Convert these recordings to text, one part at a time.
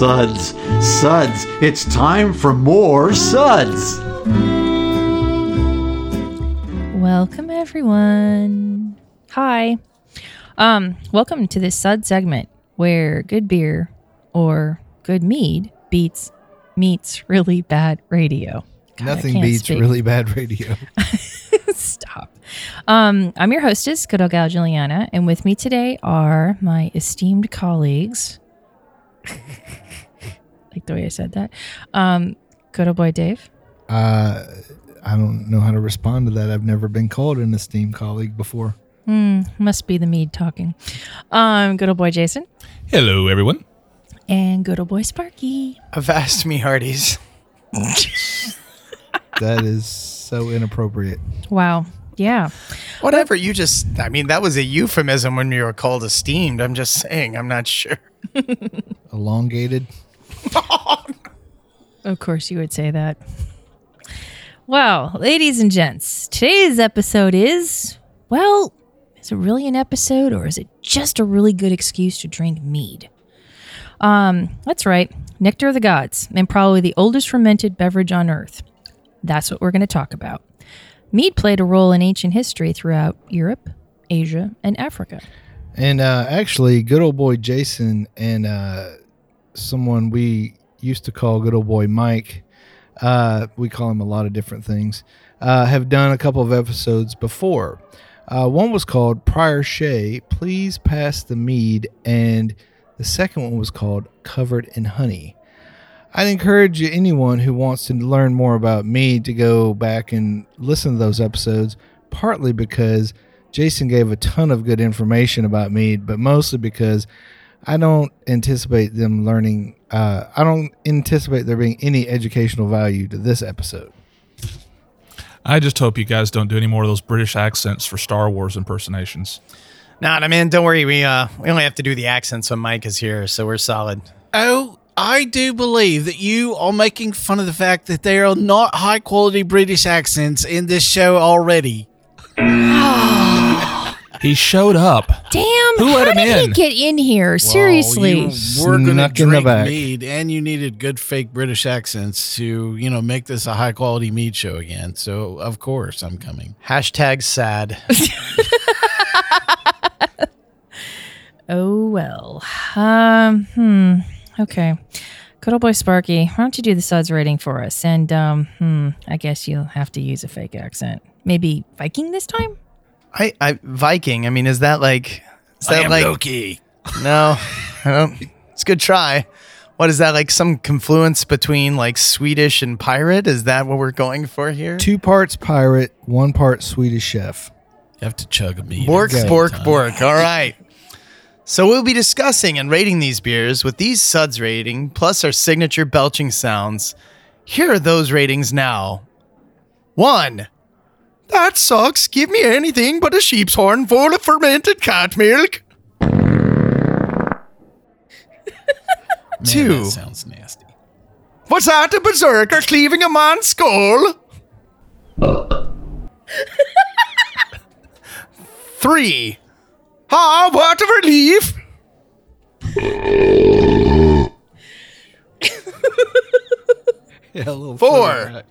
Suds, suds. It's time for more suds. Welcome everyone. Hi. Um, welcome to this Sud segment where good beer or good mead beats meets really bad radio. God, Nothing beats speak. really bad radio. Stop. Um, I'm your hostess, good old gal Julieanna, and with me today are my esteemed colleagues. like the way I said that. Um, good old boy Dave. Uh, I don't know how to respond to that. I've never been called an esteemed colleague before. Hmm, must be the mead talking. Um, good old boy Jason. Hello, everyone. And good old boy Sparky. Avast me hearties. That is so inappropriate. Wow. Yeah. Whatever, you just, I mean, that was a euphemism when you were called esteemed. I'm just saying, I'm not sure. Elongated. Of course you would say that. Well, ladies and gents, today's episode is well, is it really an episode or is it just a really good excuse to drink mead? Um, that's right. Nectar of the Gods, and probably the oldest fermented beverage on earth. That's what we're going to talk about. Mead played a role in ancient history throughout Europe, Asia, and Africa. And uh, actually, good old boy Jason and uh, someone we used to call good old boy Mike, uh, we call him a lot of different things, uh, have done a couple of episodes before. Uh, one was called Prior Shea, Please Pass the Mead, and the second one was called Covered in Honey. I'd encourage anyone who wants to learn more about me to go back and listen to those episodes, partly because Jason gave a ton of good information about me, but mostly because I don't anticipate them learning, uh, I don't anticipate there being any educational value to this episode. I just hope you guys don't do any more of those British accents for Star Wars impersonations. Nah, I mean, don't worry. We, uh, we only have to do the accents when Mike is here, so we're solid. Oh, I do believe that you are making fun of the fact that there are not high quality British accents in this show already. He showed up. Damn, Who how let him did he in? get in here? Seriously. Well, you were going to Snuck in the drink back. mead, and you needed good fake British accents to, you know, make this a high quality mead show again. So of course I'm coming. Hashtag sad. Oh well. Um. Hmm. Okay. Good old boy Sparky, why don't you do the suds rating for us? And um. Hmm. I guess you'll have to use a fake accent. Maybe Viking this time. I, I, Viking, I mean, is that like, is that like, Loki. no, I don't, it's a good try. What is that like? Some confluence between like Swedish and pirate? Is that what we're going for here? Two parts pirate, one part Swedish chef. You have to chug a beer. Bork, Okay. bork, bork. All right. So we'll be discussing and rating these beers with these suds rating plus our signature belching sounds. Here are those ratings now. One. That sucks. Give me anything but a sheep's horn full of fermented cat milk. Man, Two. That sounds nasty. Was that a berserker cleaving a man's skull? Three. Ah, what a relief! Yeah, Four.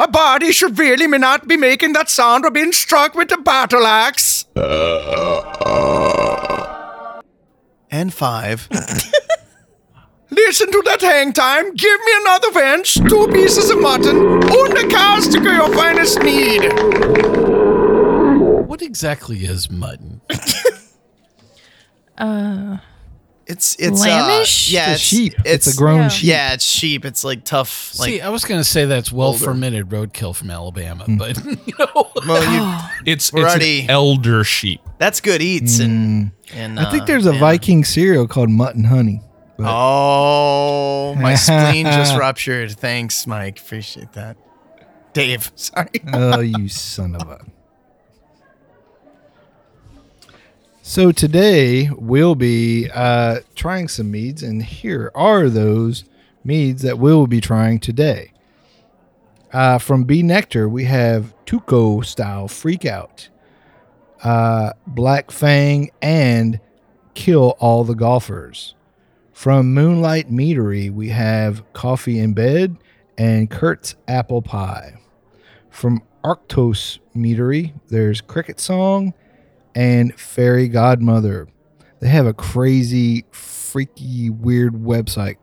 A body should really may not be making that sound of being struck with a battle axe. and five. Listen to that hang time. Give me another wench, two pieces of mutton, and a cast to your finest need. What exactly is mutton? Uh, It's it's Lambish? Uh, yeah, It's a sheep. It's, It's, a grown yeah. sheep. Yeah, it's sheep. It's like tough. Like See, I was going to say that's well older. fermented roadkill from Alabama, but you know, well, you, It's, We're it's already- an elder sheep. That's good eats and. and Mm. I think uh, there's a yeah. Viking cereal called Mutton Honey. but- Oh, my spleen just ruptured. Thanks, Mike. Appreciate that. Dave, sorry. oh, you son of a. So today we'll be uh, trying some meads, and here are those meads that we'll be trying today. Uh, from B Nectar, we have Tuco style Freak Out, uh, Black Fang, and Kill All the Golfers. From Moonlight Meadery, we have Coffee in Bed and Kurt's Apple Pie. From Arktos Meadery, there's Cricket Song and Fairy Godmother. They have a crazy, freaky, weird website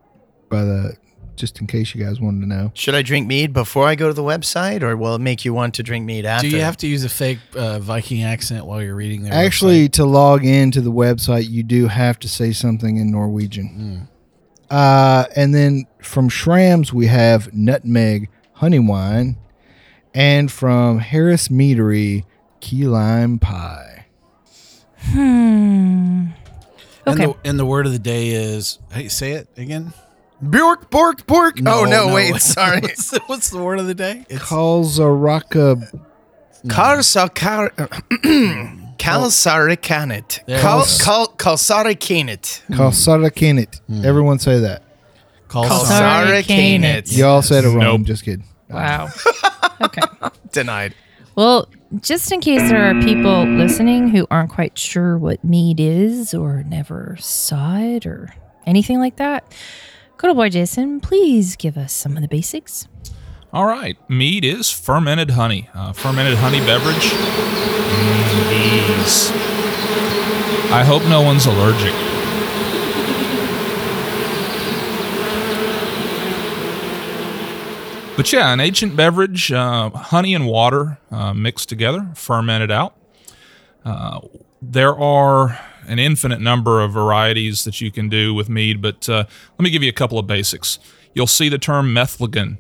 by the just in case you guys wanted to know. Should I drink mead before I go to the website, or will it make you want to drink mead after? Do you have to use a fake uh, Viking accent while you're reading their Actually, website? to log into the website, you do have to say something in Norwegian. Uh, and then from Schramm's, we have Nutmeg Honey Wine. And from Harris Meadery, Key Lime Pie. Hmm. And, Okay. the, and the word of the day is hey, say it again. Bork, bork, bork. oh no, wait, what's- sorry. What's the, what's the word of the day? It's Kalzaraka. Kalsakar. Kalsarikännit. There Kal we go. kal Kalsarikännit. Everyone say that. called Kalsarikännit. Y'all said it wrong. Nope. Just kidding. Wow. okay. Denied. Well, just in case there are people listening who aren't quite sure what mead is or never saw it or anything like that, good old boy Jason, please give us some of the basics. All right. Mead is fermented honey. Uh, fermented honey beverage. Mm, These. I hope no one's allergic. But yeah, an ancient beverage, uh, honey and water uh, mixed together, fermented out. Uh, there are an infinite number of varieties that you can do with mead, but uh, let me give you a couple of basics. You'll see the term metheglin.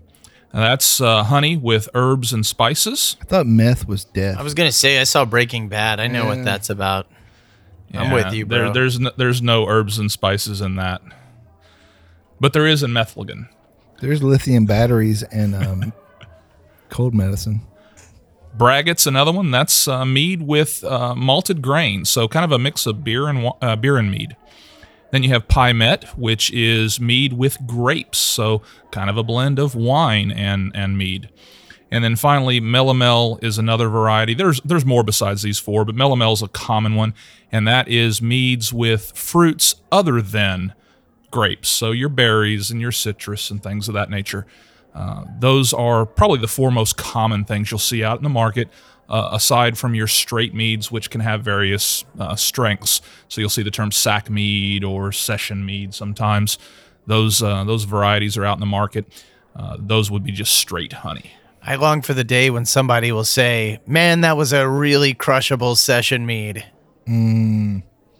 Now, that's uh, honey with herbs and spices. I thought meth was death. I was gonna say I saw Breaking Bad. I know what that's about. I'm with you, there- bro. there's no, there's no herbs and spices in that, but there is in metheglin. There's lithium batteries and um, cold medicine. Braggot's another one. That's uh, mead with uh, malted grain, so kind of a mix of beer and uh, beer and mead. Then you have Pyment, which is mead with grapes, so kind of a blend of wine and and mead. And then finally, Melomel is another variety. There's there's more besides these four, but Melomel is a common one, and that is meads with fruits other than grapes. So your berries and your citrus and things of that nature. Uh, those are probably the four most common things you'll see out in the market, uh, aside from your straight meads, which can have various uh, strengths. So you'll see the term sack mead or session mead sometimes. Those uh, those varieties are out in the market. Uh, those would be just straight honey. I long for the day when somebody will say, "Man, that was a really crushable session mead."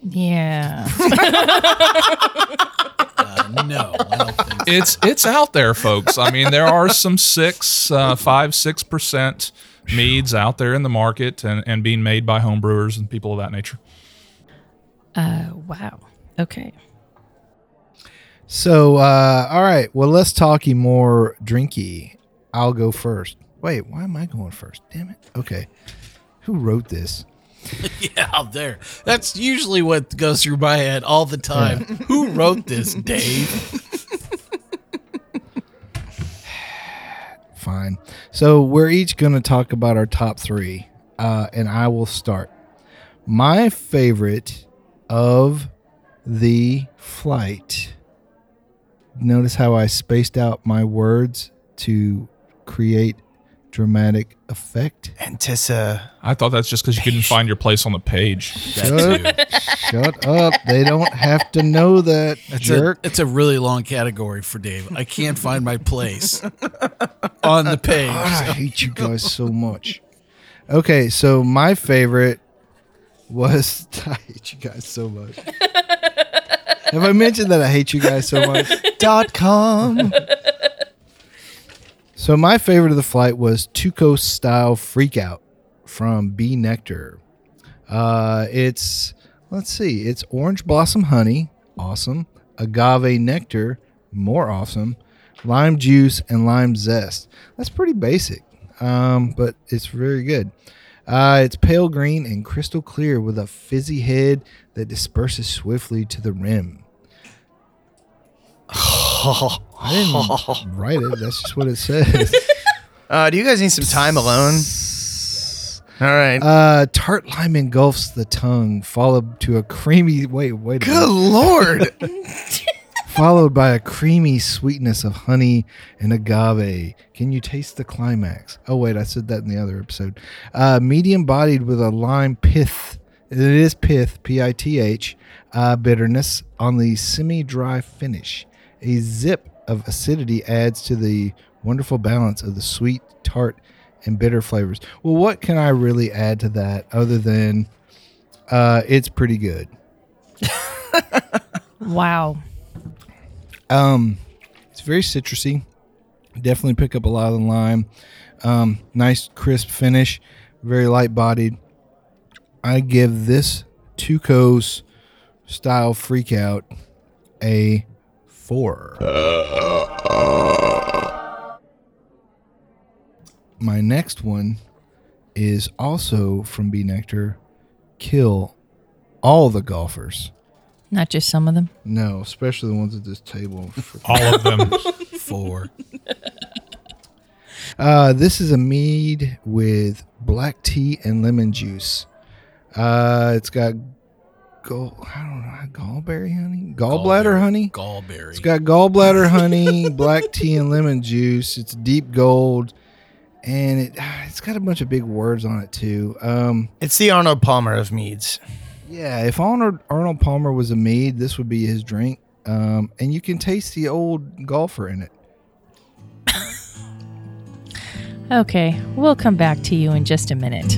Yeah. Uh, no, I don't think. It's it's out there, folks. I mean, there are some six, uh, five, six percent meads out there in the market and, and being made by homebrewers and people of that nature. Uh, wow. Okay. So, uh, all right. Well, let's talky more drinky. I'll go first. Wait, why am I going first? Damn it. Okay. Who wrote this? Yeah, out there. That's usually what goes through my head all the time. Who wrote this, Dave? Fine. So, we're each going to talk about our top three, uh, and I will start. My favorite of the flight. Notice how I spaced out my words to create dramatic effect. Antissa. I thought that's just because you couldn't find your place on the page. Shut, shut up. They don't have to know that, It's jerk. a, it's a really long category for Dave. I can't find my place on the page. I hate you guys so much. Okay, so my favorite was I hate you guys so much. Have I mentioned that I hate you guys so much? Dot com. So my favorite of the flight was Tuco style freak out from B Nectar. Uh, it's let's see, it's orange blossom honey, awesome. Agave nectar, more awesome. Lime juice and lime zest. That's pretty basic, um, but it's very good. Uh, it's pale green and crystal clear with a fizzy head that disperses swiftly to the rim. I didn't write it. That's just what it says. Uh, do you guys need some time alone? All right. Uh, tart lime engulfs the tongue, followed to a creamy. Wait, wait. A Good minute. lord. followed by a creamy sweetness of honey and agave. Can you taste the climax? Oh wait, I said that in the other episode. Uh, medium bodied with a lime pith. It is pith, P-I-T-H, uh, bitterness on the semi-dry finish. A zip of acidity adds to the wonderful balance of the sweet, tart, and bitter flavors. Well, what can I really add to that other than uh, it's pretty good? Wow. Um, it's very citrusy. Definitely pick up a lot of the lime. Um, nice crisp finish. Very light bodied. I give this Tuco's style freak out a four. My next one is also from B Nectar. Kill all the golfers. Not just some of them. No, especially the ones at this table. All of them. Four. Uh, this is a mead with black tea and lemon juice. Uh, it's got gall, I don't know, gallberry honey, gallbladder honey. Gallberry. It's got gallbladder honey, black tea and lemon juice. It's deep gold, and it it's got a bunch of big words on it too. Um, it's the Arnold Palmer of meads. yeah, if Arnold Arnold Palmer was a mead, this would be his drink. Um, and you can taste the old golfer in it. Okay, we'll come back to you in just a minute.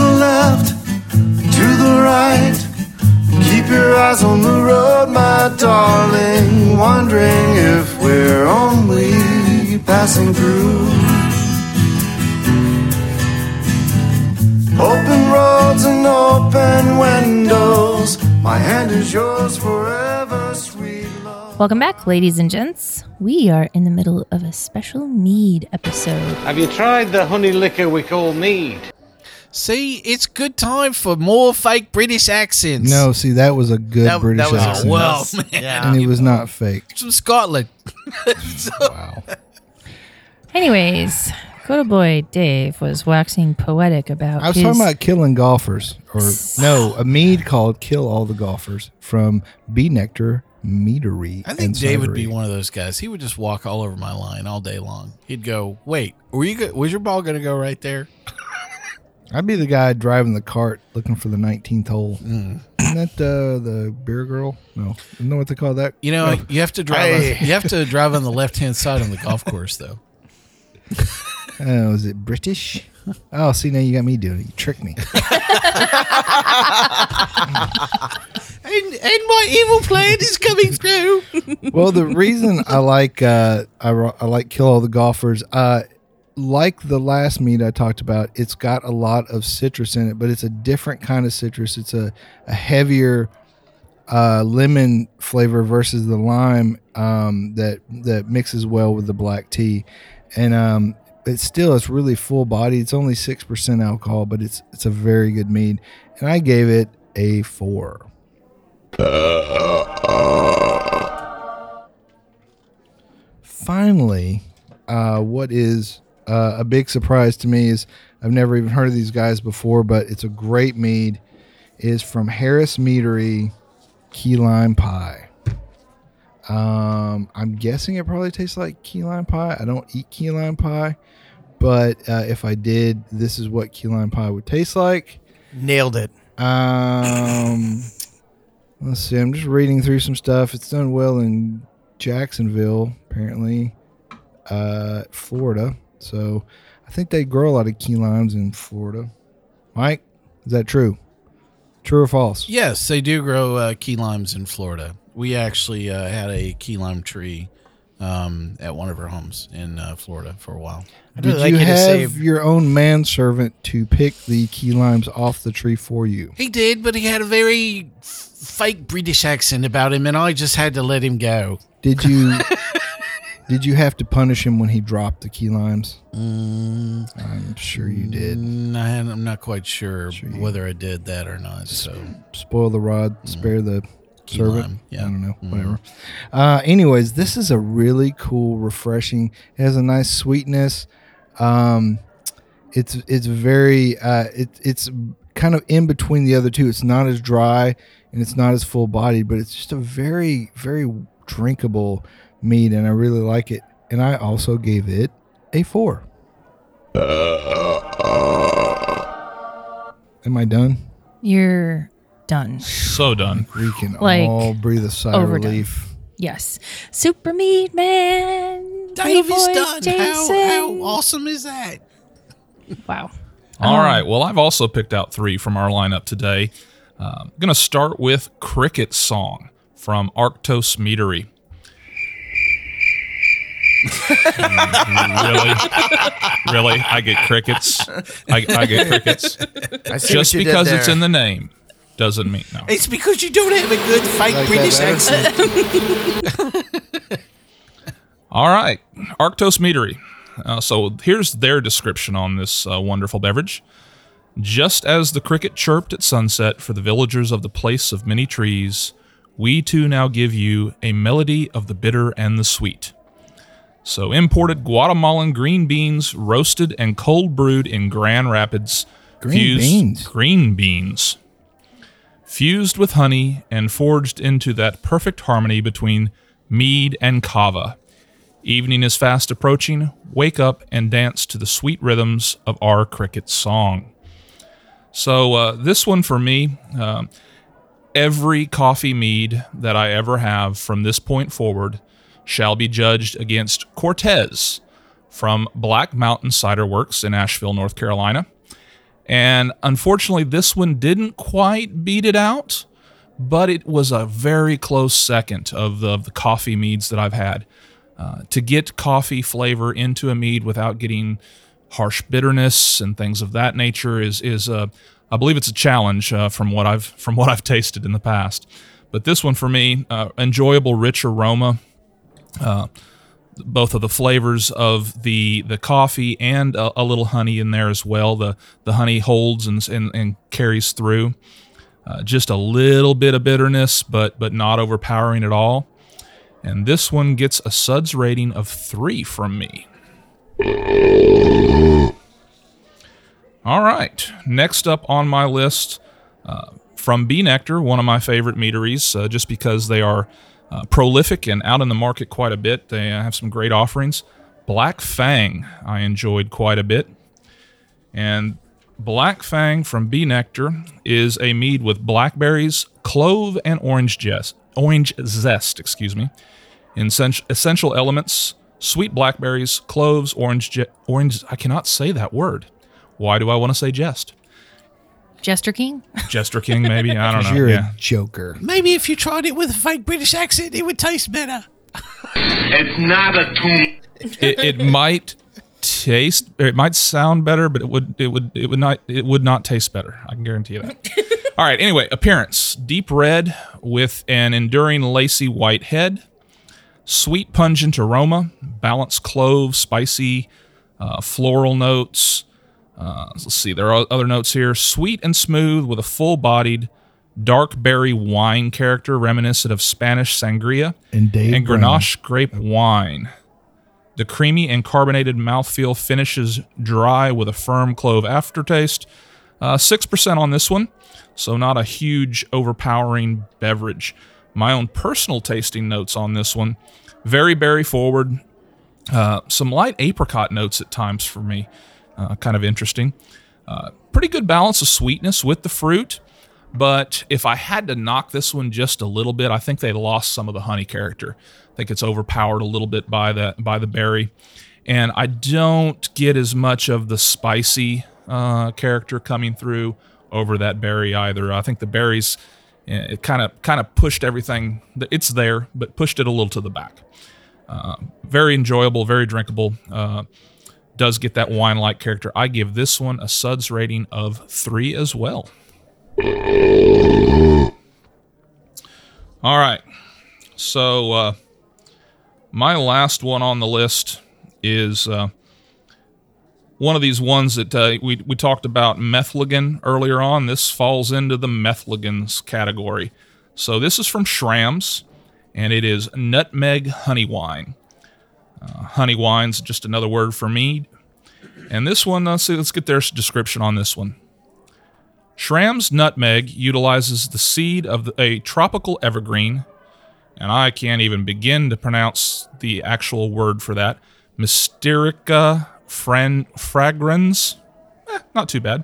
eyes on the road, my darling. Wondering if we're only passing through. Open roads and open windows. My hand is yours forever, sweet love. Welcome back, ladies and gents. We are in the middle of a special mead episode. Have you tried the honey liquor we call mead? See, it's good time for more fake British accents. No, see that was a good That, British that was accent, well, us. man. Yeah. and it was not fake. It's from Scotland. Wow. Anyways, good boy Dave was waxing poetic about I was his talking about killing golfers, or no, a mead called "Kill All the Golfers" from B Nectar Meadery. I think and Dave would be one of those guys. He would just walk all over my line all day long. He'd go, "Wait, were you? Go- was your ball going to go right there?" I'd be the guy driving the cart looking for the 19th hole. Mm. Isn't that uh, the beer girl? No, you know what they call that? You know, you have to drive. Hey. On, you have to drive on the left hand side on the golf course, though. Oh, is it British? Oh, see now you got me doing it. You tricked me. And, and my evil plan is coming through. well, the reason I like uh, I, I like kill all the golfers. Uh, like the last meat I talked about, it's got a lot of citrus in it, but it's a different kind of citrus. It's a, a heavier uh, lemon flavor versus the lime um, that that mixes well with the black tea, and um, it's still it's really full body. It's only six percent alcohol, but it's it's a very good mead, and I gave it a four. Finally, uh, what is uh, a big surprise to me is I've never even heard of these guys before, but it's a great mead. Is from Harris Meadery Key Lime Pie. Um, I'm guessing it probably tastes like key lime pie. I don't eat key lime pie, but uh, if I did, this is what key lime pie would taste like. Nailed it. Um, let's see. I'm just reading through some stuff. It's done well in Jacksonville, apparently, uh, Florida. So I think they grow a lot of key limes in Florida. Mike, is that true? True or false? Yes, they do grow uh, key limes in Florida. We actually uh, had a key lime tree um, at one of our homes in uh, Florida for a while. I'd Did like you have your own manservant to pick the key limes off the tree for you? He did, but he had a very fake British accent about him, and I just had to let him go. Did you did you have to punish him when he dropped the key limes? Mm, I'm sure you did. mm, I, am not quite sure, Sure whether I did that or not. So Spoil the rod, spare the Key servant. lime, yeah. I don't know, Mhm. whatever. Uh, anyways, this is a really cool, refreshing. It has a nice sweetness. Um, it's it's very uh, it, it's kind of in between the other two. It's not as dry and it's not as full bodied, but it's just a very very drinkable mead, and I really like it. And I also gave it a four. Am I done? You're done. So done. We can Like, all breathe a sigh of overdone. relief. Yes. Super Meat Man. Dave Little is boy done. How, Jason. how awesome is that? Wow. All Um, right. Well, I've also picked out three from our lineup today. Uh, I'm going to start with Cricket Song from Arktos Meadery. Really? Really? I get crickets. I, I get crickets. I see Just what you did because it's in the name doesn't mean no. It's because you don't have a good fake Like British accent. All right, Arktos Meadery. Uh, so here's their description on this uh, wonderful beverage. Just as the cricket chirped at sunset for the villagers of the place of many trees, we too now give you a melody of the bitter and the sweet. So imported Guatemalan green beans, roasted and cold brewed in Grand Rapids. Green fused- beans? Green beans. Fused with honey and forged into that perfect harmony between mead and kava. Evening is fast approaching. Wake up and dance to the sweet rhythms of our cricket song. So, uh, this one for me, um, every coffee mead that I ever have from this point forward shall be judged against Cortez from Black Mountain Cider Works in Asheville, North Carolina. And unfortunately, this one didn't quite beat it out, but it was a very close second of the, of the coffee meads that I've had. Uh, to get coffee flavor into a mead without getting harsh bitterness and things of that nature is is uh, I believe it's a challenge uh, from what I've from what I've tasted in the past. But this one for me, uh, enjoyable, rich aroma. Uh, both of the flavors of the the coffee and a, a little honey in there as well. The the honey holds and and, and carries through. Uh, just a little bit of bitterness, but but not overpowering at all. And this one gets a Suds rating of three from me. All right. Next up on my list uh, from B Nectar, one of my favorite meaderies, uh, just because they are uh, prolific and out in the market quite a bit. They uh, have some great offerings. Black Fang, I enjoyed quite a bit. And Black Fang from B Nectar is a mead with blackberries, clove, and orange zest. Orange zest, excuse me. Essential, essential elements: sweet blackberries, cloves, orange, je- orange. I cannot say that word. Why do I want to say jest? Jester King? Jester King, maybe. I don't know. You're Yeah. a joker. Maybe if you tried it with a fake British accent, it would taste better. It's not a tune. it, it might taste or it might sound better but it would it would it would not it would not taste better i can guarantee you that all right anyway appearance deep red with an enduring lacy white head sweet pungent aroma balanced clove spicy uh, floral notes uh, let's see there are other notes here sweet and smooth with a full-bodied dark berry wine character reminiscent of spanish sangria And and. Grenache grape wine. The creamy and carbonated mouthfeel finishes dry with a firm clove aftertaste. Uh, 6% on this one, so not a huge, overpowering beverage. My own personal tasting notes on this one very berry forward, uh, some light apricot notes at times for me, uh, kind of interesting. Uh, pretty good balance of sweetness with the fruit, but if I had to knock this one just a little bit, I think they lost some of the honey character. I think it's overpowered a little bit by the by the berry, and I don't get as much of the spicy uh, character coming through over that berry either. I think the berries eh, it kind of kind of pushed everything. It's there, but pushed it a little to the back. Uh, very enjoyable, very drinkable. Does get that wine-like character. I give this one a suds rating of three as well. All right, so uh, my last one on the list is uh, one of these ones that uh, we, we talked about Metheglin earlier on. This falls into the Metheglins category. So this is from Schramm's, and it is nutmeg honey wine. Uh, honey wine's just another word for mead. And this one, let's see, let's get their description on this one. Schramm's nutmeg utilizes the seed of the, a tropical evergreen, and I can't even begin to pronounce the actual word for that. Mysterica fran- fragrans, eh, not too bad.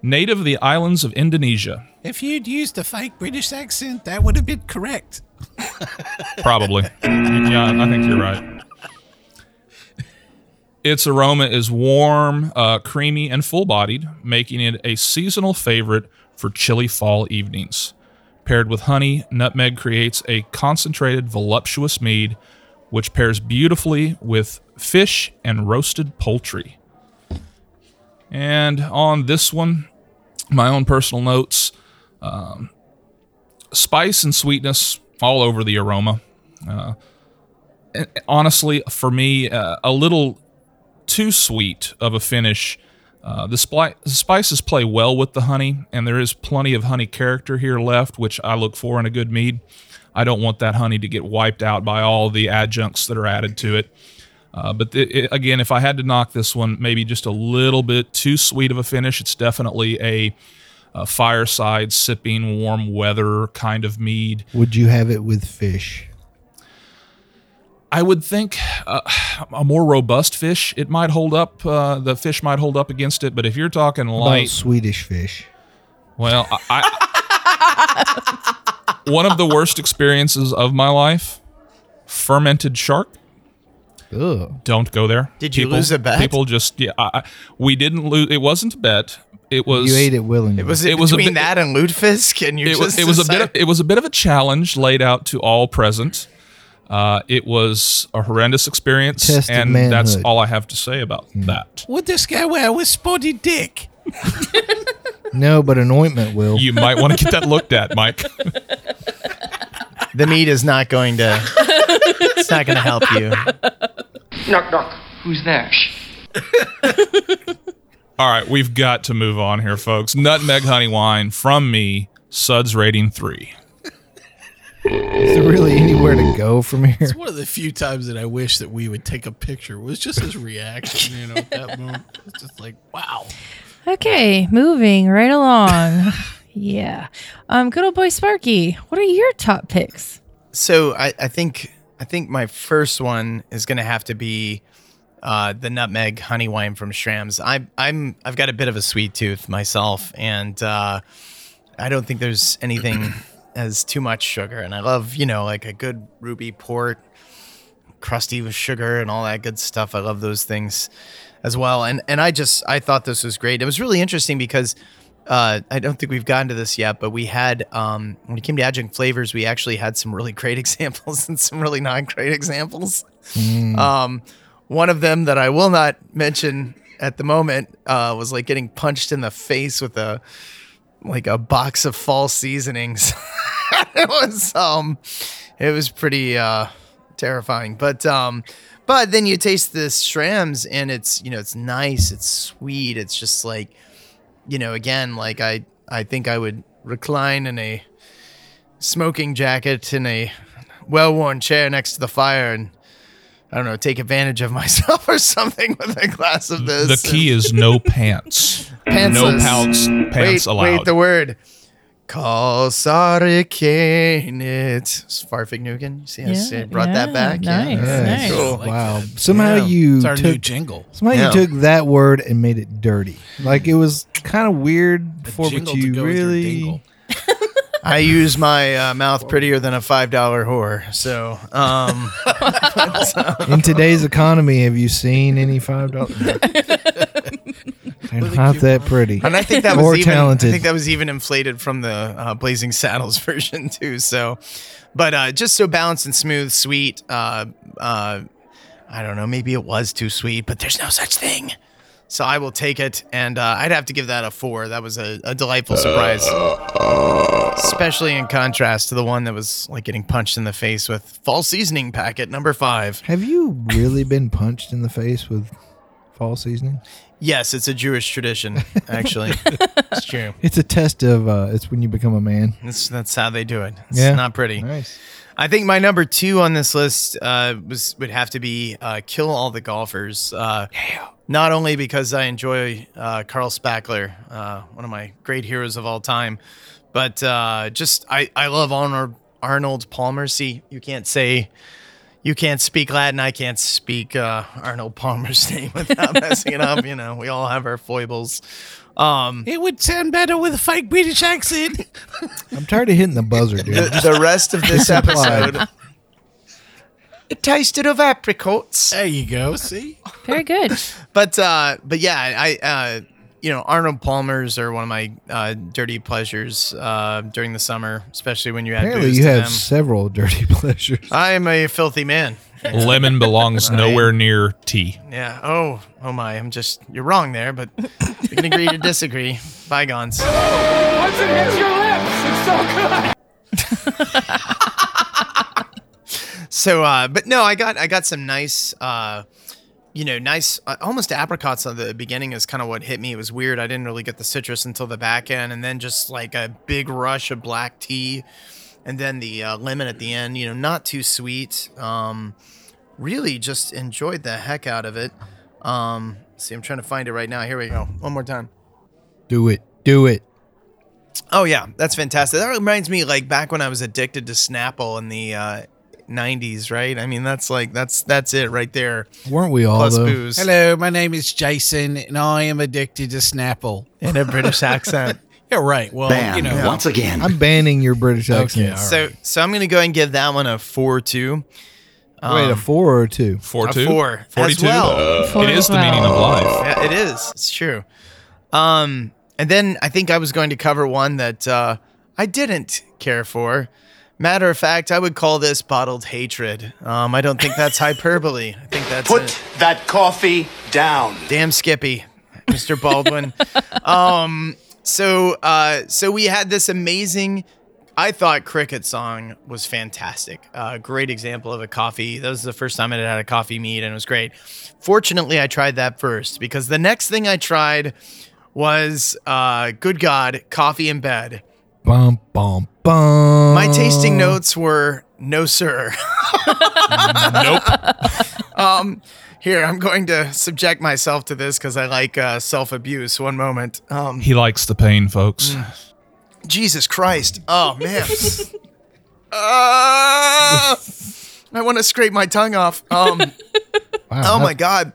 Native of the islands of Indonesia. If you'd used a fake British accent, that would have been correct. Probably. yeah, I think you're right. Its aroma is warm, uh, creamy, and full bodied, making it a seasonal favorite for chilly fall evenings. Paired with honey, nutmeg creates a concentrated, voluptuous mead, which pairs beautifully with fish and roasted poultry. And on this one, my own personal notes um, spice and sweetness all over the aroma. Uh, honestly, for me, uh, a little too sweet of a finish. Uh, the, the spices play well with the honey, and there is plenty of honey character here left, which I look for in a good mead. I don't want that honey to get wiped out by all the adjuncts that are added to it. Uh, but it, again, if I had to knock this one, maybe just a little bit too sweet of a finish. It's definitely a, a fireside sipping warm weather kind of mead. Would you have it with fish? I would think uh, a more robust fish, it might hold up. Uh, the fish might hold up against it. But if you're talking About light, Swedish fish. well, I, I one of the worst experiences of my life: fermented shark. Ugh. Don't go there. Did you lose a bet? People just yeah. I, I- we didn't lose. It wasn't a bet. It was. You ate it willingly. Was it, It was a between bit- that and lutefisk? And you it was just it was a bit of, it was a bit of a challenge laid out to all present. Uh, it was a horrendous experience, Test of and that's all I have to say about that. Would this guy wear with spotty dick? no, but an ointment will. You might want to get that looked at, Mike. the meat is not going to. it's not going to help you. Knock, knock. Who's there? Shh. All right, we've got to move on here, folks. Nutmeg honey wine from me, Suds rating three. Is there really anywhere to go from here? It's one of the few times that I wish that we would take a picture. Was just his reaction, you know, at that moment. It's just like, wow. Okay, moving right along. yeah. Um, good old boy Sparky, what are your top picks? So I, I think I think my first one is going to have to be uh, the nutmeg honey wine from Schramm's. I, I'm I've got a bit of a sweet tooth myself, and uh, I don't think there's anything as too much sugar. And I love you know like a good ruby port, crusty with sugar and all that good stuff. I love those things as well. And and I just I thought this was great. It was really interesting because uh, I don't think we've gotten to this yet, but we had um, when it came to adjunct flavors, we actually had some really great examples and some really not great examples. Um, one of them that I will not mention at the moment uh, was like getting punched in the face with a like a box of fall seasonings. it was um, it was pretty uh, terrifying, but um, but then you taste the Schramm's and it's you know it's nice, it's sweet, it's just like you know, again, like I, I think I would recline in a smoking jacket in a well-worn chair next to the fire and I don't know, take advantage of myself or something with a glass of this. The key is no pants. No Pantsless. pants. Pants wait, allowed. wait, the word Kalsarikane. It's Fahrvergnügen. See, I Yeah, brought that back. nice, nice. Cool. like wow. that. Somehow Yeah. you It's our new took jingle. somehow Yeah. you took that word and made it dirty. Like it was kind of weird before, but you go with your really. I use my uh, mouth prettier than a five dollar whore. So, um, In today's economy, have you seen any five dollars? They're not that pretty. and I think that More was even, talented. I think that was even inflated from the uh, Blazing Saddles version too. So, but uh, just so balanced and smooth, sweet. Uh, uh, I don't know. Maybe it was too sweet, but there's no such thing. So I will take it, and uh, I'd have to give that a four. That was a, a delightful surprise, especially in contrast to the one that was like getting punched in the face with fall seasoning packet number five. Have you really been punched in the face with fall seasoning? Yes, it's a Jewish tradition. Actually, it's true. It's a test of. Uh, it's when you become a man. That's that's how they do it. It's Yeah. not pretty. Nice. I think my number two on this list uh, was would have to be uh, "Kill All the Golfers." Uh, Not only because I enjoy uh, Carl Spackler, uh, one of my great heroes of all time, but uh, just I I love Arnold Arnold Palmer. See, you can't say. You can't speak Latin. I can't speak uh, Arnold Palmer's name without messing it up. You know, we all have our foibles. Um, It would sound better with a fake British accent. I'm tired of hitting the buzzer, dude. the, the rest of this episode. It tasted of apricots. there you go. See? Very good. But uh, but yeah, I uh, you know Arnold Palmer's are one of my uh, dirty pleasures uh, during the summer, especially when you add Apparently, booze you to have them. several dirty pleasures. I am a filthy man. Lemon belongs nowhere near tea. Yeah. Oh, oh my. I'm just. You're wrong there, but we can agree to disagree. Bygones. Once it hits your lips, it's so good. So, uh, but no, I got I got some nice, uh, you know, nice, uh, almost apricots at the beginning is kind of what hit me. It was weird. I didn't really get the citrus until the back end, and then just like a big rush of black tea, and then the uh, lemon at the end. You know, not too sweet. Um, really, just enjoyed the heck out of it. Um, see, I'm trying to find it right now. Here we go. One more time. Do it. Do it. Oh yeah, that's fantastic. That reminds me, like back when I was addicted to Snapple in the uh, '90s, right? I mean, that's like that's that's it right there. Weren't we all Plus though? booze. Hello, my name is Jason, and I am addicted to Snapple. in a British accent. Yeah, right. Well, Bam, you know, once again. I'm banning your British accent. all So so I'm gonna go ahead and give that one a four two. Wait, a four or a two? Four A two? four as 42? well. Four it as the well. meaning of life. Yeah, it is. It's true. Um, and then I think I was going to cover one that uh, I didn't care for. Matter of fact, I would call this bottled hatred. Um, I don't think that's hyperbole. I think that's Put it. that coffee down. damn Skippy, Mr. Baldwin. um, so uh, so we had this amazing. I thought cricket song was fantastic. Uh, great example of a coffee. That was the first time I had had a coffee meet, and it was great. Fortunately, I tried that first because the next thing I tried was, uh, good God, coffee in bed. Bum bum bum. My tasting notes were no, sir. Nope. Um, here, I'm going to subject myself to this because I like uh, self abuse. One moment. Um, He likes the pain, folks. Jesus Christ. Oh, man. Uh, I want to scrape my tongue off. Um, Wow, oh, my God.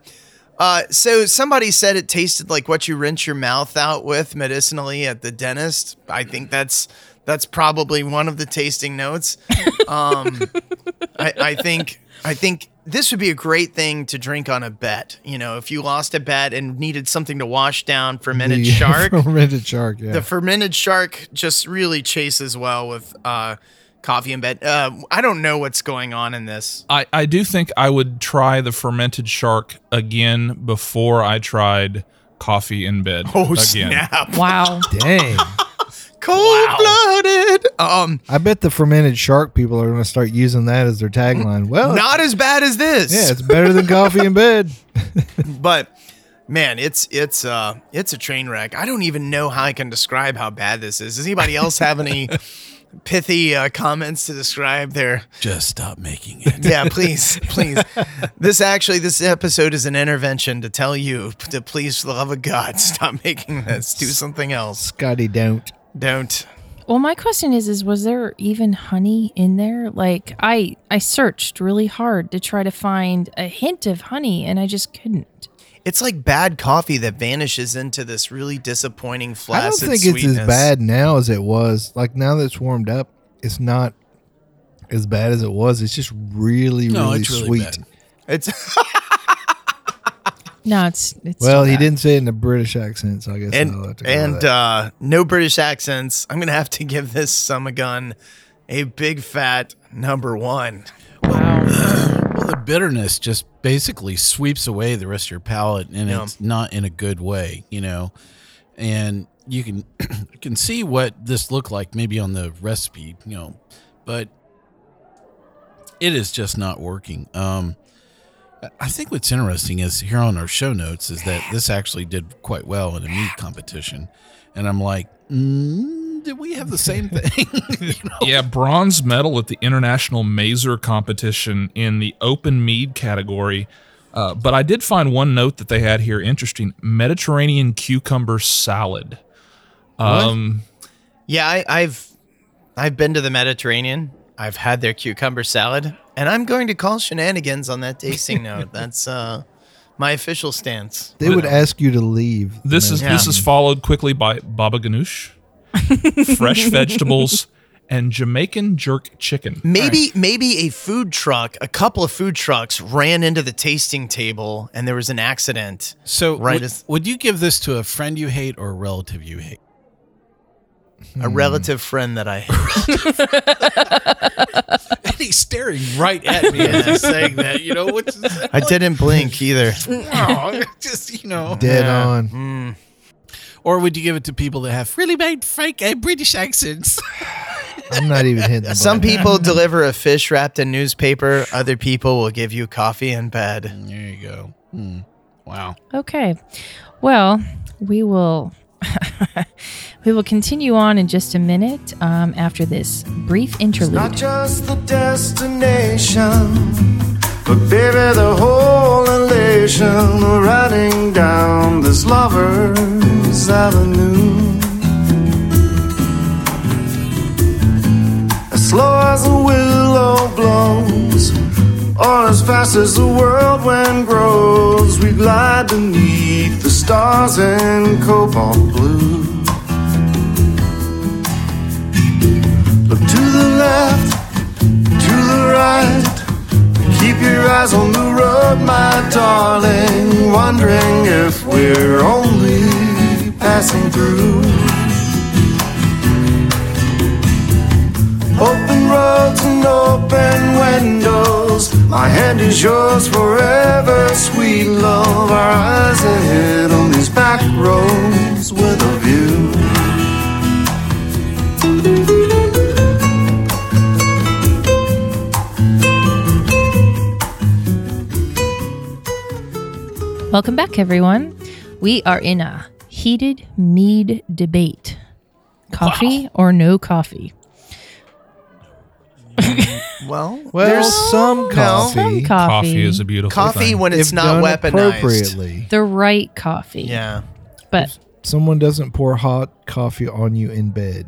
Uh, so somebody said it tasted like what you rinse your mouth out with medicinally at the dentist. I think that's that's probably one of the tasting notes. Um, I, I think I think this would be a great thing to drink on a bet. You know, if you lost a bet and needed something to wash down fermented The shark, fermented shark. Yeah. the fermented shark just really chases well with uh, coffee in bed. Uh, I don't know what's going on in this. I, I do think I would try the fermented shark again before I tried coffee in bed Oh again. snap! Wow. Dang. Cold blooded. Um, I bet the fermented shark people are going to start using that as their tagline. Well, not as bad as this. yeah, it's better than coffee in bed. but man, it's it's uh it's a train wreck. I don't even know how I can describe how bad this is. Does anybody else have any pithy uh, comments to describe their? just stop making it. Yeah, please, please. This actually, this episode is an intervention to tell you to please, for the love of God, stop making this. Do something else. Scotty, don't. Don't. Well, my question is is was there even honey in there? Like I I searched really hard to try to find a hint of honey and I just couldn't. It's like bad coffee that vanishes into this really disappointing I don't flaccid think it's sweetness. as bad now as it was. Like now that it's warmed up, it's not as bad as it was. It's just really, No, really it's really sweet. bad. It's No, it's it's Well, he didn't say it in a British accent, so I guess I'll and have to go and with that. uh, no British accents. I'm gonna have to give this summer gun a big fat number one. Wow. Well, the bitterness just basically sweeps away the rest of your palate, and Yeah. it's not in a good way, you know. And you can you can see what this looked like maybe on the recipe, you know, but it is just not working. Um, I- I think what's interesting is here on our show notes is that this actually did quite well in a meat competition, and I'm like, mm, did we have the same thing? You know? Yeah, bronze medal at the International Mazer competition in the open mead category. Uh, but I did find one note that they had here interesting Mediterranean cucumber salad. Um, Yeah, I, I've I've been to the Mediterranean. I've had their cucumber salad, and I'm going to call shenanigans on that tasting note. That's uh, my official stance. they would ask you to leave. this is Yeah. this is followed quickly by baba ganoush, fresh vegetables, and Jamaican jerk chicken. Maybe maybe a food truck, a couple of food trucks ran into the tasting table, and there was an accident. So, Right would, as- would you give this to a friend you hate or a relative you hate? A relative friend that I hate. And he's staring right at me as he's saying that. You know, which is, I didn't blink either. oh, just you know. Dead Yeah. on. Or would you give it to people that have really bad fake uh, British accents? I'm not even hitting the Some button. people deliver a fish wrapped in newspaper. Other people will give you coffee in bed. There you go. Hmm. Wow. Okay. Well, we will we will continue on in just a minute um, after this brief interlude. Not just the destination, but baby, the whole elation riding down this lover's avenue. As slow as a willow blows, or as fast as the world wind grows, we glide beneath the stars in cobalt blue. Look to the left, to the right. Keep your eyes on the road, my darling. Wondering if we're only passing through. Open roads and open windows. My hand is yours forever, sweet love. Our eyes ahead on these back roads with a Welcome back, everyone. We are in a heated mead debate. Coffee or no coffee? Well, Well, there's some coffee, Some coffee. Coffee is a beautiful coffee thing. when it's if not done weaponized. appropriately. the right coffee. Yeah. But Someone doesn't pour hot coffee on you in bed.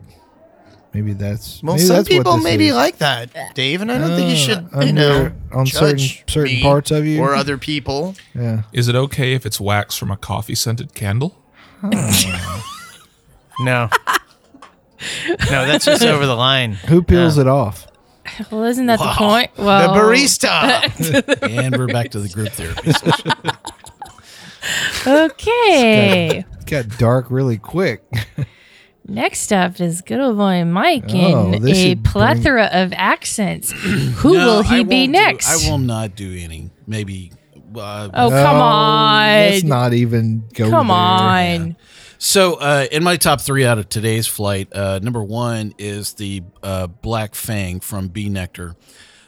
Maybe that's Well, maybe some that's people this maybe is. like that, Dave, and I don't think you should, Uh, you know, on certain judge certain me parts of you. or other people. yeah. Is it okay if it's wax from a coffee scented candle? No. no, that's just over the line. Who peels it off? well, isn't that the point? Well, the barista. And we're back to the group therapy session. Okay. Got dark really quick. Next up is good old boy Mike Oh, in a should bring- plethora of accents. Who No, will he I be won't do- next? I will not do any. Maybe. Uh, Oh, come Oh, on. Let's not even go. Come there. on. So, uh, in my top three out of today's flight, uh, number one is the uh, Black Fang from B Nectar.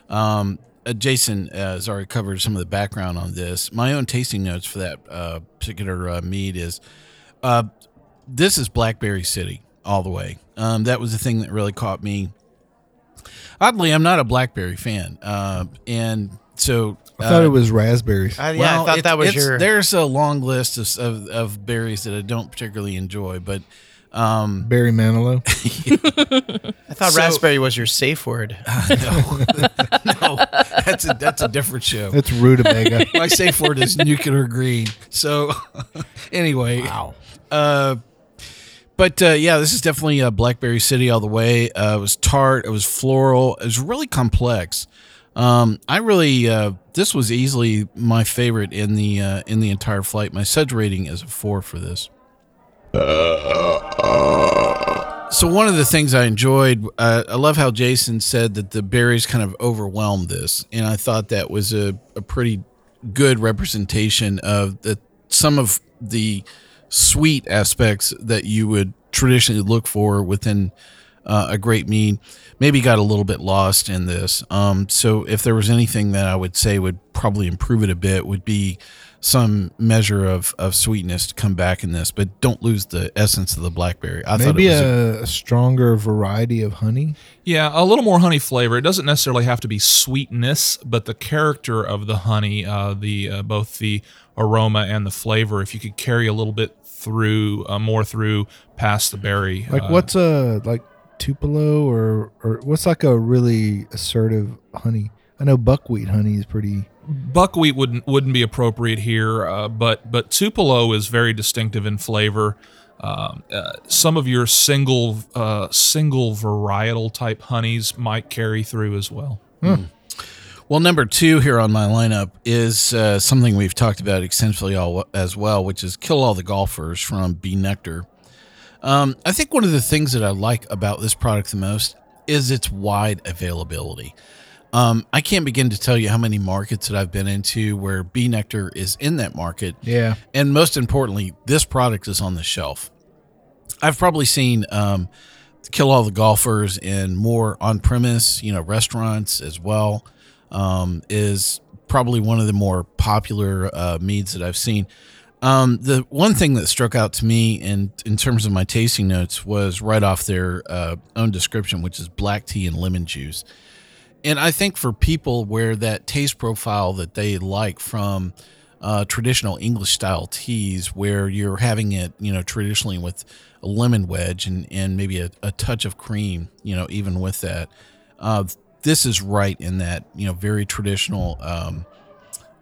Um, uh, Jason uh, has already covered some of the background on this. My own tasting notes for that uh, particular uh, mead is uh, this is Blackberry City all the way. Um, that was the thing that really caught me. Oddly, I'm not a Blackberry fan. Uh, and so. I thought uh, it was raspberries. Uh, yeah, I thought it- that was it's- your. There's a long list of, of, of berries that I don't particularly enjoy, but Barry Manilow. I thought So- raspberry was your safe word. no, that's a, that's a different show. It's rutabaga. My safe word is nuclear green. So, anyway, wow. Uh, but uh, yeah, this is definitely a Blackberry City all the way. Uh, it was tart. It was floral. It was really complex. Um, I really uh, this was easily my favorite in the uh, in the entire flight. My Suds rating is a four for this. So one of the things I enjoyed, uh, I love how Jason said that the berries kind of overwhelmed this, and I thought that was a, a pretty good representation of the some of the sweet aspects that you would traditionally look for within uh, a great mead. Maybe got a little bit lost in this. Um, so if there was anything that I would say would probably improve it a bit, would be some measure of, of sweetness to come back in this, but don't lose the essence of the blackberry. I thought Maybe it was a, a stronger variety of honey. Yeah, a little more honey flavor. It doesn't necessarily have to be sweetness, but the character of the honey, uh, the uh, both the aroma and the flavor. If you could carry a little bit through, uh, more through past the berry. Like uh, what's a like Tupelo or or what's like a really assertive honey? I know buckwheat honey is pretty. buckwheat wouldn't wouldn't be appropriate here, uh, but but Tupelo is very distinctive in flavor. Um, uh, some of your single uh, single varietal type honeys might carry through as well. Well, number two here on my lineup is uh, something we've talked about extensively all, as well, which is Kill All the Golfers from B Nectar. Um, I think one of the things that I like about this product the most is its wide availability. Um, I can't begin to tell you how many markets that I've been into where B Nectar is in that market. Yeah. And most importantly, this product is on the shelf. I've probably seen um, Kill All the Golfers in more on premise, you know, restaurants as well. Um, is probably one of the more popular uh, meads that I've seen. Um, the one thing that struck out to me in in terms of my tasting notes was right off their uh, own description, which is black tea and lemon juice. And I think for people where that taste profile that they like from uh, traditional English style teas, where you're having it, you know, traditionally with a lemon wedge and, and maybe a, a touch of cream, you know, even with that, uh, this is right in that, you know, very traditional um,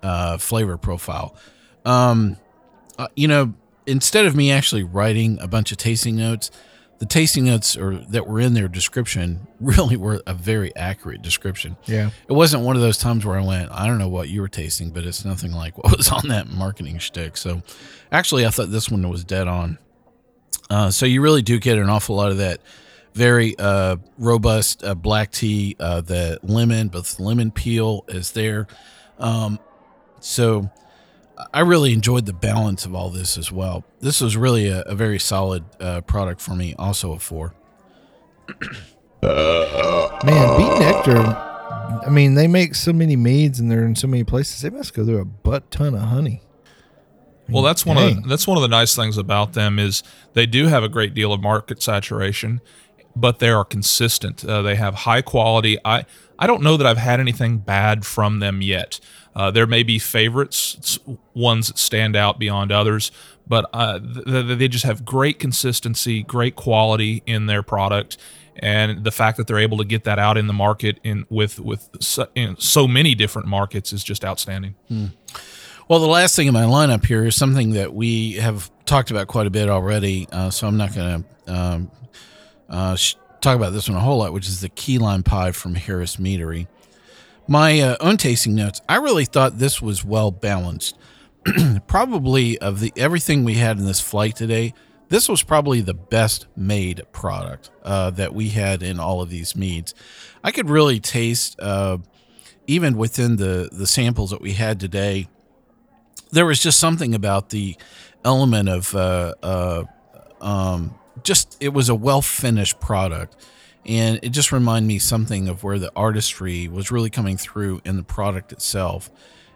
uh, flavor profile. Um, uh, you know, instead of me actually writing a bunch of tasting notes, the tasting notes or that were in their description really were a very accurate description. Yeah. It wasn't one of those times where I went, I don't know what you were tasting, but it's nothing like what was on that marketing shtick. So actually, I thought this one was dead on. Uh, so you really do get an awful lot of that very uh, robust uh, black tea. Uh, the lemon, both lemon peel is there. Um, so I really enjoyed the balance of all this as well. This was really a, a very solid uh, product for me, also a four. Man, B Nectar. I mean, they make so many meads and they're in so many places. They must go through a butt ton of honey. Well, that's one Dang. of that's one of the nice things about them is they do have a great deal of market saturation, but they are consistent. Uh, they have high quality. I I don't know that I've had anything bad from them yet. Uh, there may be favorites, ones that stand out beyond others, but uh, th- th- they just have great consistency, great quality in their product, and the fact that they're able to get that out in the market in with with so, in so many different markets is just outstanding. Well, the last thing in my lineup here is something that we have talked about quite a bit already, uh, so I'm not going to um, uh, talk about this one a whole lot, which is the key lime pie from Harris Meadery. My uh, own tasting notes, I really thought this was well balanced. probably of the everything we had in this flight today, this was probably the best made product uh, that we had in all of these meads. I could really taste, uh, even within the the samples that we had today, there was just something about the element of uh, uh, um, just it was a well finished product. And it just reminded me something of where the artistry was really coming through in the product itself.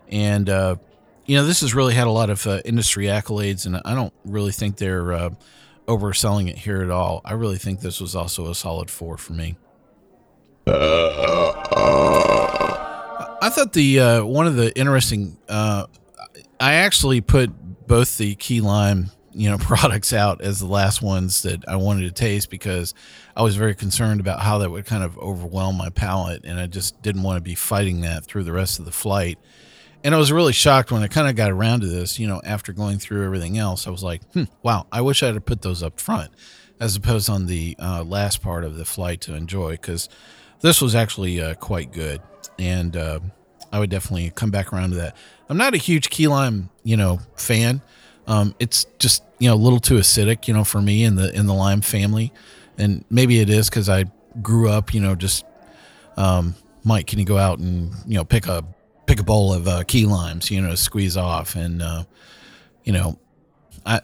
And uh, you know this has really had a lot of uh, industry accolades and i don't really think they're uh, overselling it here at all. I really think this was also a solid four for me. I thought the uh, one of the interesting. Uh, I actually put both the key lime you know products out as the last ones that I wanted to taste because I was very concerned about how that would kind of overwhelm my palate, and I just didn't want to be fighting that through the rest of the flight. And I was really shocked when I kind of got around to this, you know, after going through everything else. I was like, hmm, wow, I wish I had put those up front as opposed on the uh, last part of the flight to enjoy because this was actually uh, quite good. And uh, I would definitely come back around to that. I'm not a huge key lime, you know, fan. Um, it's just, you know, a little too acidic, you know, for me in the in the lime family. And maybe it is because I grew up, you know, just um, Mike, can you go out and you know pick a pick a bowl of uh, key limes, you know, squeeze off, and uh, you know, I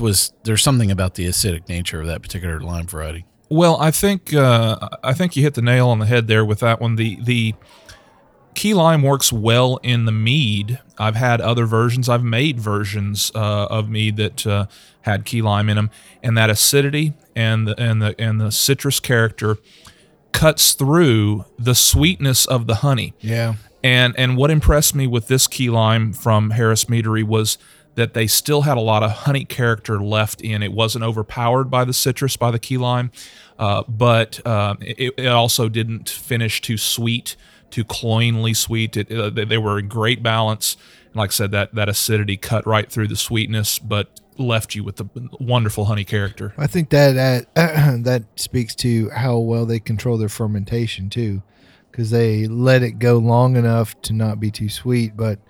was there's something about the acidic nature of that particular lime variety. Well, I think uh, I think you hit the nail on the head there with that one. The the key lime works well in the mead. I've had other versions. I've made versions uh, of mead that uh, had key lime in them, and that acidity and the and the and the citrus character cuts through the sweetness of the honey. Yeah. And and what impressed me with this key lime from Harris Meadery was that they still had a lot of honey character left in. It wasn't overpowered by the citrus by the key lime, uh, but uh, it, it also didn't finish too sweet, too cloyingly sweet. It, uh, they they were in great balance. And like I said, that that acidity cut right through the sweetness, but left you with the wonderful honey character. I think that that that speaks to how well they control their fermentation too, because they let it go long enough to not be too sweet, but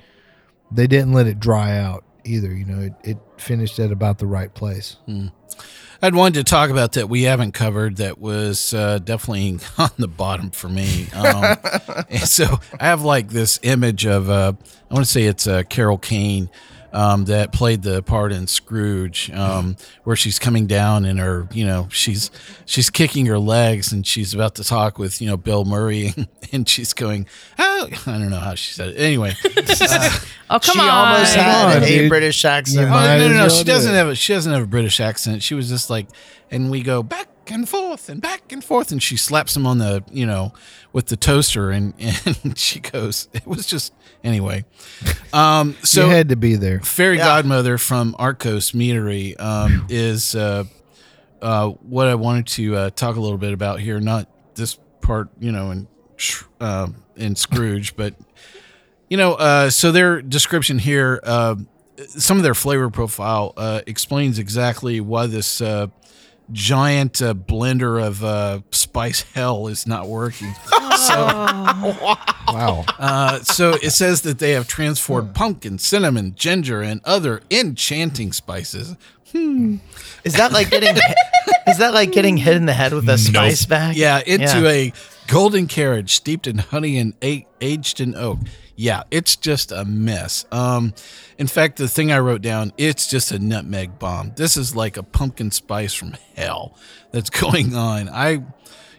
they didn't let it dry out either. You know, it, it finished at about the right place. I'd wanted to talk about that we haven't covered that was uh, definitely on the bottom for me. Um, and so I have like this image of, uh, I want to say it's uh, Carol Kane um, that played the part in Scrooge, um, where she's coming down and her, you know, she's she's kicking her legs and she's about to talk with, you know, Bill Murray and she's going, oh, I don't know how she said it. Anyway, Oh, come she on. almost had Come on, a dude. British accent. Oh, might no, no, no. She doesn't it. have a she doesn't have a British accent. She was just like, and we go back and forth and back and forth, and she slaps him on the you know with the toaster, and and she goes. It was just anyway. Um, so you had to be there. fairy godmother from Arktos Meadery um, is uh, uh, what I wanted to uh, talk a little bit about here. Not this part, you know, in Sh- uh, in Scrooge, but you know, uh, so their description here, uh, some of their flavor profile uh, explains exactly why this uh, giant uh, blender of uh, spice hell is not working. Wow. Uh, so it says that they have transformed pumpkin, cinnamon, ginger, and other enchanting spices. Is that like getting? is that like getting hit in the head with a spice bag? Yeah, into a golden carriage steeped in honey and a- aged in oak. Yeah, it's just a mess. Um, in fact, the thing I wrote down, it's just a nutmeg bomb. This is like a pumpkin spice from hell that's going on. I,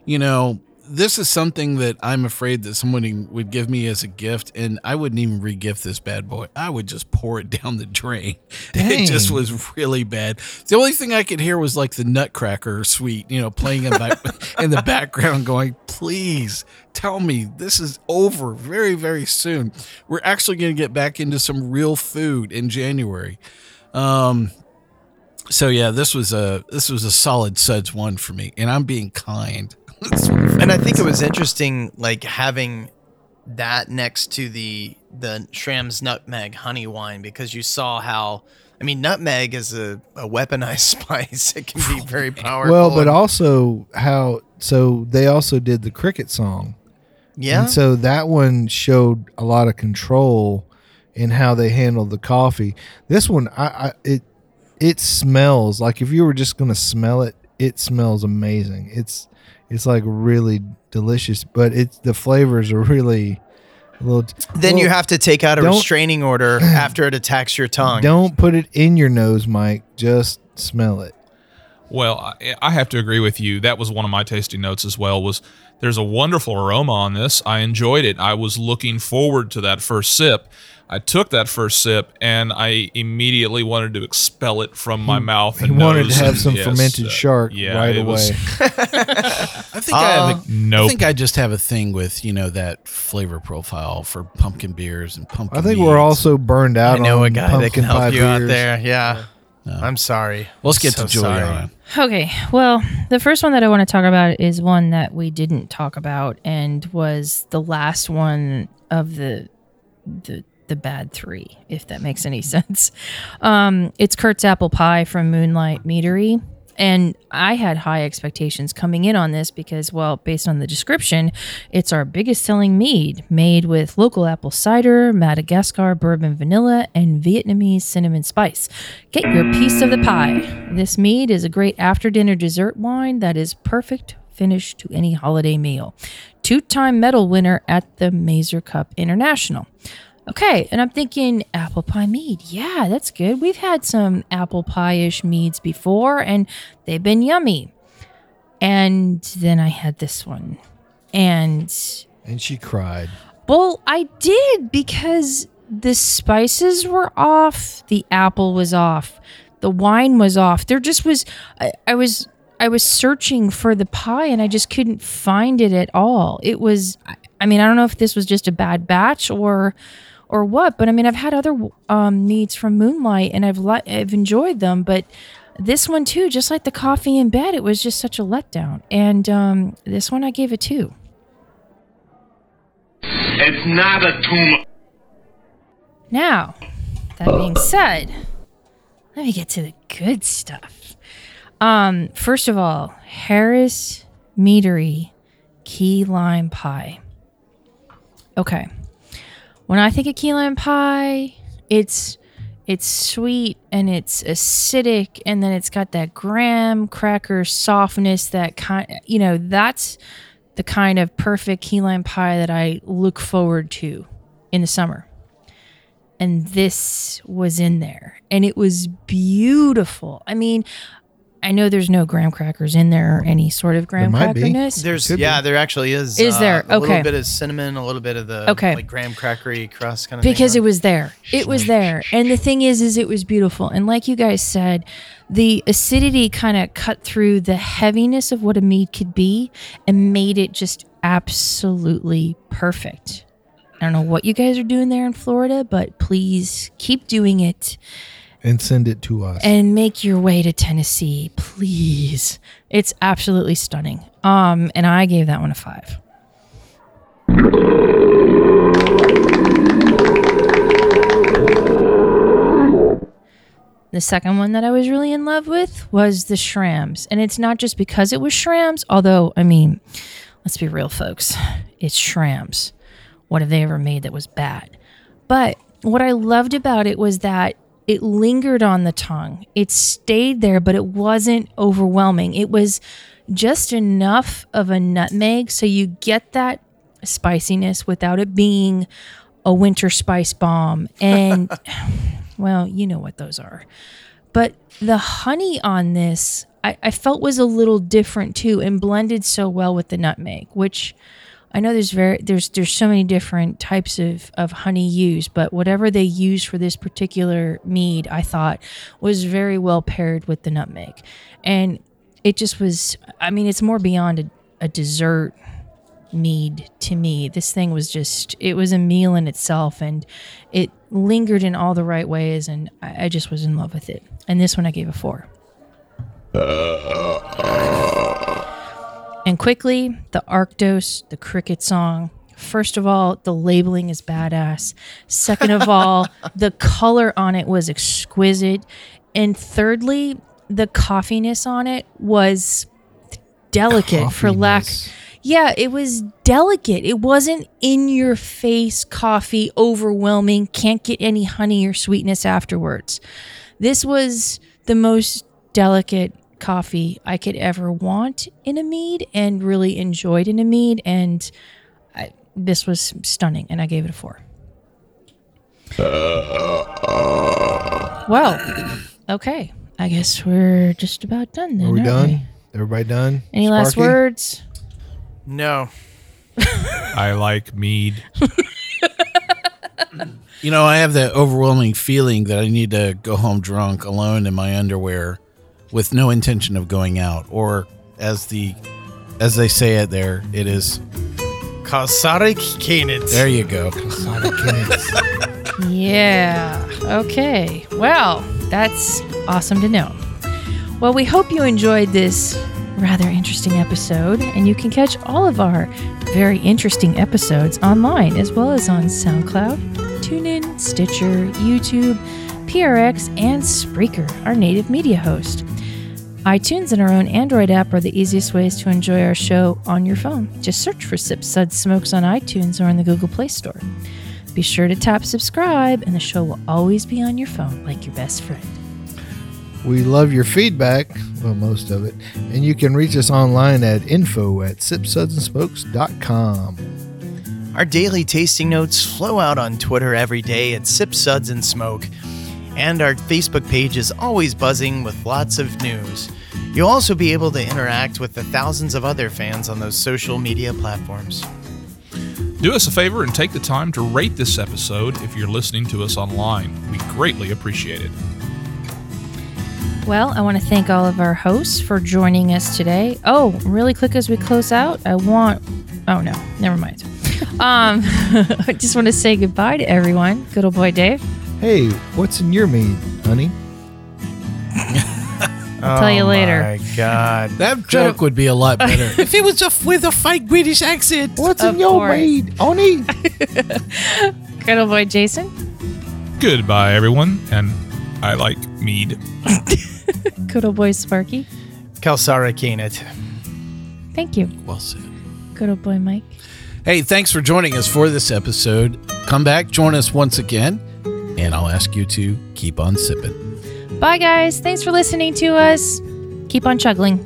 you know, this is something that I'm afraid that someone would give me as a gift, and I wouldn't even regift this bad boy. I would just pour it down the drain. It just was really bad. The only thing I could hear was like the Nutcracker suite, you know, playing in, back, in the background, going, "Please tell me this is over very, very soon. We're actually going to get back into some real food in January." Um, so yeah, this was a this was a solid suds one for me, and I'm being kind. This one- And I think it was interesting, like having that next to the the Schramm's nutmeg honey wine because you saw how. I mean, nutmeg is a, a weaponized spice. It can be very powerful. Well, but and- also how so they also did the cricket song. yeah, And so that one showed a lot of control in how they handled the coffee. This one, I, I it it smells like if you were just gonna smell it, it smells amazing. It's it's like really delicious, but it's the flavors are really a little. then you have to take out a restraining order after it attacks your tongue. don't put it in your nose, Mike. Just smell it. Well, I, I have to agree with you. That was one of my tasting notes as well. Was there's a wonderful aroma on this. I enjoyed it. I was looking forward to that first sip. I took that first sip and I immediately wanted to expel it from my mouth. He And wanted to have some yes, fermented uh, shark yeah, right away. was- I think I have. A, I Nope. think I just have a thing with you know that flavor profile for pumpkin beers and pumpkin. I think we're meads. also burned out. I know on a guy that pumpkin can help pie you out beers. there. Yeah. I'm sorry. Let's get So to sorry. Okay, well, the first one that I want to talk about is one that we didn't talk about and was the last one of the the the bad three, if that makes any sense. Um, it's Kurt's apple pie from Moonlight Meadery. And I had high expectations coming in on this because, well, based on the description, it's our biggest selling mead made with local apple cider, Madagascar bourbon vanilla, and Vietnamese cinnamon spice. Get your piece of the pie. This mead is a great after dinner dessert wine that is perfect finish to any holiday meal. Two time medal winner at the Mazer Cup International. Okay, and I'm thinking apple pie mead. Yeah, that's good. We've had some apple pie ish meads before, and they've been yummy. And then I had this one. And, And she cried. well, I did because the spices were off, the apple was off, the wine was off. There just was, I, I was. I was searching for the pie and I just couldn't find it at all. It was, I- I mean, I don't know if this was just a bad batch or, or what. But I mean, I've had other um, meats from Moonlight and I've li- I've enjoyed them, but this one too, just like the coffee in bed, it was just such a letdown. And um, this one I gave a two. It's not a tumor. Now, that being said, let me get to the good stuff. Um, first of all, Harris Meadery Key Lime Pie. Okay. When I think of key lime pie, it's it's sweet and it's acidic and then it's got that graham cracker softness that kind you know, that's the kind of perfect key lime pie that I look forward to in the summer. And this was in there and it was beautiful. I mean i know there's no graham crackers in there or any sort of graham might be. crackerness There's Could be. yeah, there actually is. Is uh, there? a Okay. little bit of cinnamon, a little bit of the Okay. like graham crackery crust kind of because it thing. was there it was there and the thing is is it was beautiful and like you guys said the acidity kind of cut through the heaviness of what a mead could be and made it just absolutely perfect i don't know what you guys are doing there in florida but please keep doing it And send it to us. and make your way to Tennessee, please. It's absolutely stunning. Um, and I gave that one a five. The second one that I was really in love with was the Schramm's. And it's not just because it was Schramm's, although, I mean, let's be real, folks. It's Schramm's. What have they ever made that was bad? But what I loved about it was that it lingered on the tongue. It stayed there, but it wasn't overwhelming. It was just enough of a nutmeg so you get that spiciness without it being a winter spice bomb. And well, you know what those are. But the honey on this, I, I felt was a little different too, and blended so well with the nutmeg, which I know there's very there's there's so many different types of, of honey used, but whatever they used for this particular mead, I thought was very well paired with the nutmeg. And it just was I mean, it's more beyond a, a dessert mead to me. This thing was just it was a meal in itself and it lingered in all the right ways and I, I just was in love with it. And this one I gave a four. And quickly, the Arktos, the cricket song. First of all, the labeling is badass. Second of all, the color on it was exquisite. And thirdly, the coffeeness on it was delicate for lack yeah, it was delicate. It wasn't in your face coffee, overwhelming, can't get any honey or sweetness afterwards. This was the most delicate coffee I could ever want in a mead and really enjoyed in a mead. And I, this was stunning, and I gave it a four. Uh, uh. well, okay. I guess we're just about done then. Are we aren't done? we? Everybody done? Any last words? no. I like mead. You know, I have that overwhelming feeling that I need to go home drunk alone in my underwear with no intention of going out. Or as the as they say it there, it is Kasarik Kanit. there you go. Sonic Kids. Yeah. Okay. Well, That's awesome to know. Well, we hope you enjoyed this rather interesting episode, and you can catch all of our very interesting episodes online as well as on SoundCloud, TuneIn, Stitcher, YouTube, PRX, and Spreaker, our native media host. iTunes and our own Android app are the easiest ways to enjoy our show on your phone. Just search for Sip Sud Smokes on iTunes or in the Google Play Store. Be sure to tap subscribe, and the show will always be on your phone like your best friend. We love your feedback, well, most of it, and you can reach us online at info at sipsudsandsmokes.com. Our daily tasting notes flow out on Twitter every day at Sip Suds and Smoke, and our Facebook page is always buzzing with lots of news. You'll also be able to interact with the thousands of other fans on those social media platforms. Do us a favor and take the time to rate this episode if you're listening to us online. We greatly appreciate it. Well, I want to thank all of our hosts for joining us today. Oh, really quick as we close out, I want. Oh, no, never mind. Um, I just want to say goodbye to everyone. Good old boy Dave. Hey, what's in your mead, honey? I'll tell you Oh later. My God. That joke would be a lot better if it was a, with a fake British accent. What's Of in your course. mead, honey? Good old boy Jason. Goodbye, everyone, and I like mead. Good old boy Sparky. Kalsarikännit. Thank you. Well said. Good old boy Mike. Hey, thanks for joining us for this episode. Come back, join us once again, and I'll ask you to keep on sipping. Bye, guys. Thanks for listening to us. Keep on chuggling.